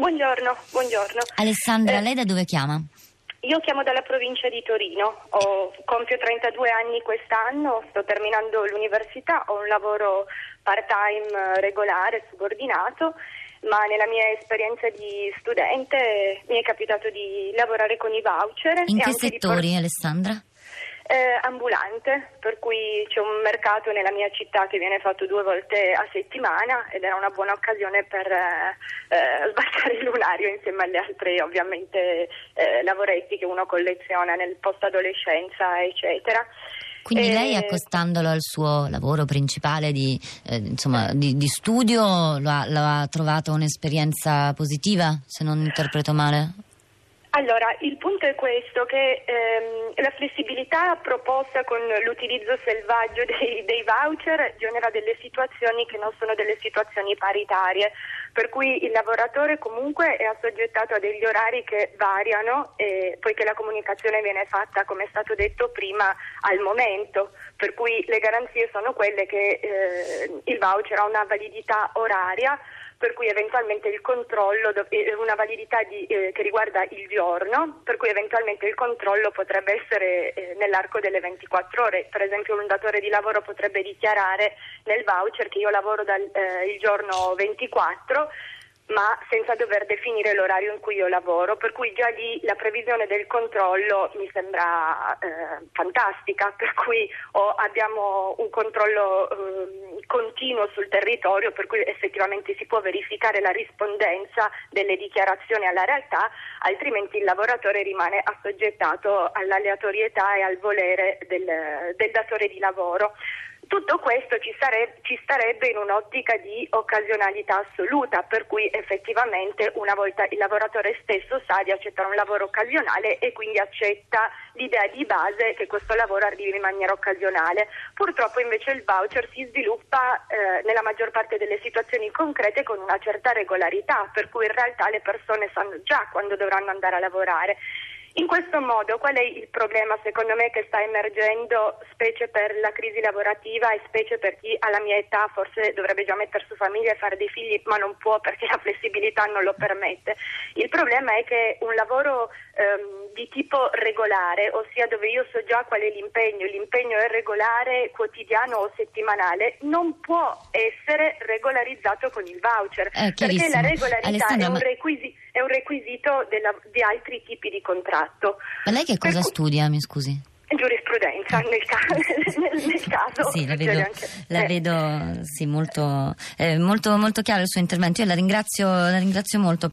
Buongiorno, buongiorno. Alessandra, Eh, lei da dove chiama? Io chiamo dalla provincia di Torino, ho, compio 32 anni quest'anno, sto terminando l'università, ho un lavoro part-time eh, regolare, subordinato, ma nella mia esperienza di studente mi è capitato di lavorare con i voucher. In che di por- settori, Alessandra? Eh, ambulante, per cui c'è un mercato nella mia città che viene fatto due volte a settimana ed era una buona occasione per eh, eh, sbarcare il lunario insieme agli altri ovviamente eh, lavoretti che uno colleziona nel post-adolescenza, eccetera. Quindi lei accostandolo al suo lavoro principale di, eh, insomma, di, di studio lo ha, lo ha trovato un'esperienza positiva, se non interpreto male? Allora, il punto è questo, che ehm, la flessibilità proposta con l'utilizzo selvaggio dei, dei voucher genera delle situazioni che non sono delle situazioni paritarie, per cui il lavoratore comunque è assoggettato a degli orari che variano, eh, poiché la comunicazione viene fatta, come è stato detto prima, al momento, per cui le garanzie sono quelle che eh, il voucher ha una validità oraria per cui eventualmente il controllo, eh, una validità di- eh, che riguarda il giorno, per cui eventualmente il controllo potrebbe essere eh, nell'arco delle 24 ore. Per esempio un datore di lavoro potrebbe dichiarare nel voucher che io lavoro dal eh, il giorno 24 ma senza dover definire l'orario in cui io lavoro, per cui già lì la previsione del controllo mi sembra eh, fantastica, per cui o abbiamo un controllo eh, continuo sul territorio, per cui effettivamente si può verificare la rispondenza delle dichiarazioni alla realtà, altrimenti il lavoratore rimane assoggettato all'aleatorietà e al volere del, del datore di lavoro. Tutto questo ci, sare- ci starebbe in un'ottica di occasionalità assoluta, per cui effettivamente una volta il lavoratore stesso sa di accettare un lavoro occasionale e quindi accetta l'idea di base che questo lavoro arrivi in maniera occasionale. Purtroppo invece il voucher si sviluppa eh, nella maggior parte delle situazioni concrete con una certa regolarità, per cui in realtà le persone sanno già quando dovranno andare a lavorare. In questo modo qual è il problema secondo me che sta emergendo specie per la crisi lavorativa e specie per chi alla mia età forse dovrebbe già mettere su famiglia e fare dei figli ma non può perché la flessibilità non lo permette. Il problema è che un lavoro ehm, di tipo regolare, ossia dove io so già qual è l'impegno, l'impegno è regolare, quotidiano o settimanale, non può essere regolarizzato con il voucher Eh, perché la regolarità Alessandra, è un requisito è un requisito della- di altri tipi di contratto. Ma lei che Per cosa cui- studia, mi scusi? Giurisprudenza, nel, ca- nel- nel caso. Sì, la succede vedo, anche- la eh. vedo sì, molto, eh, molto, molto chiaro il suo intervento. Io la ringrazio, la ringrazio molto.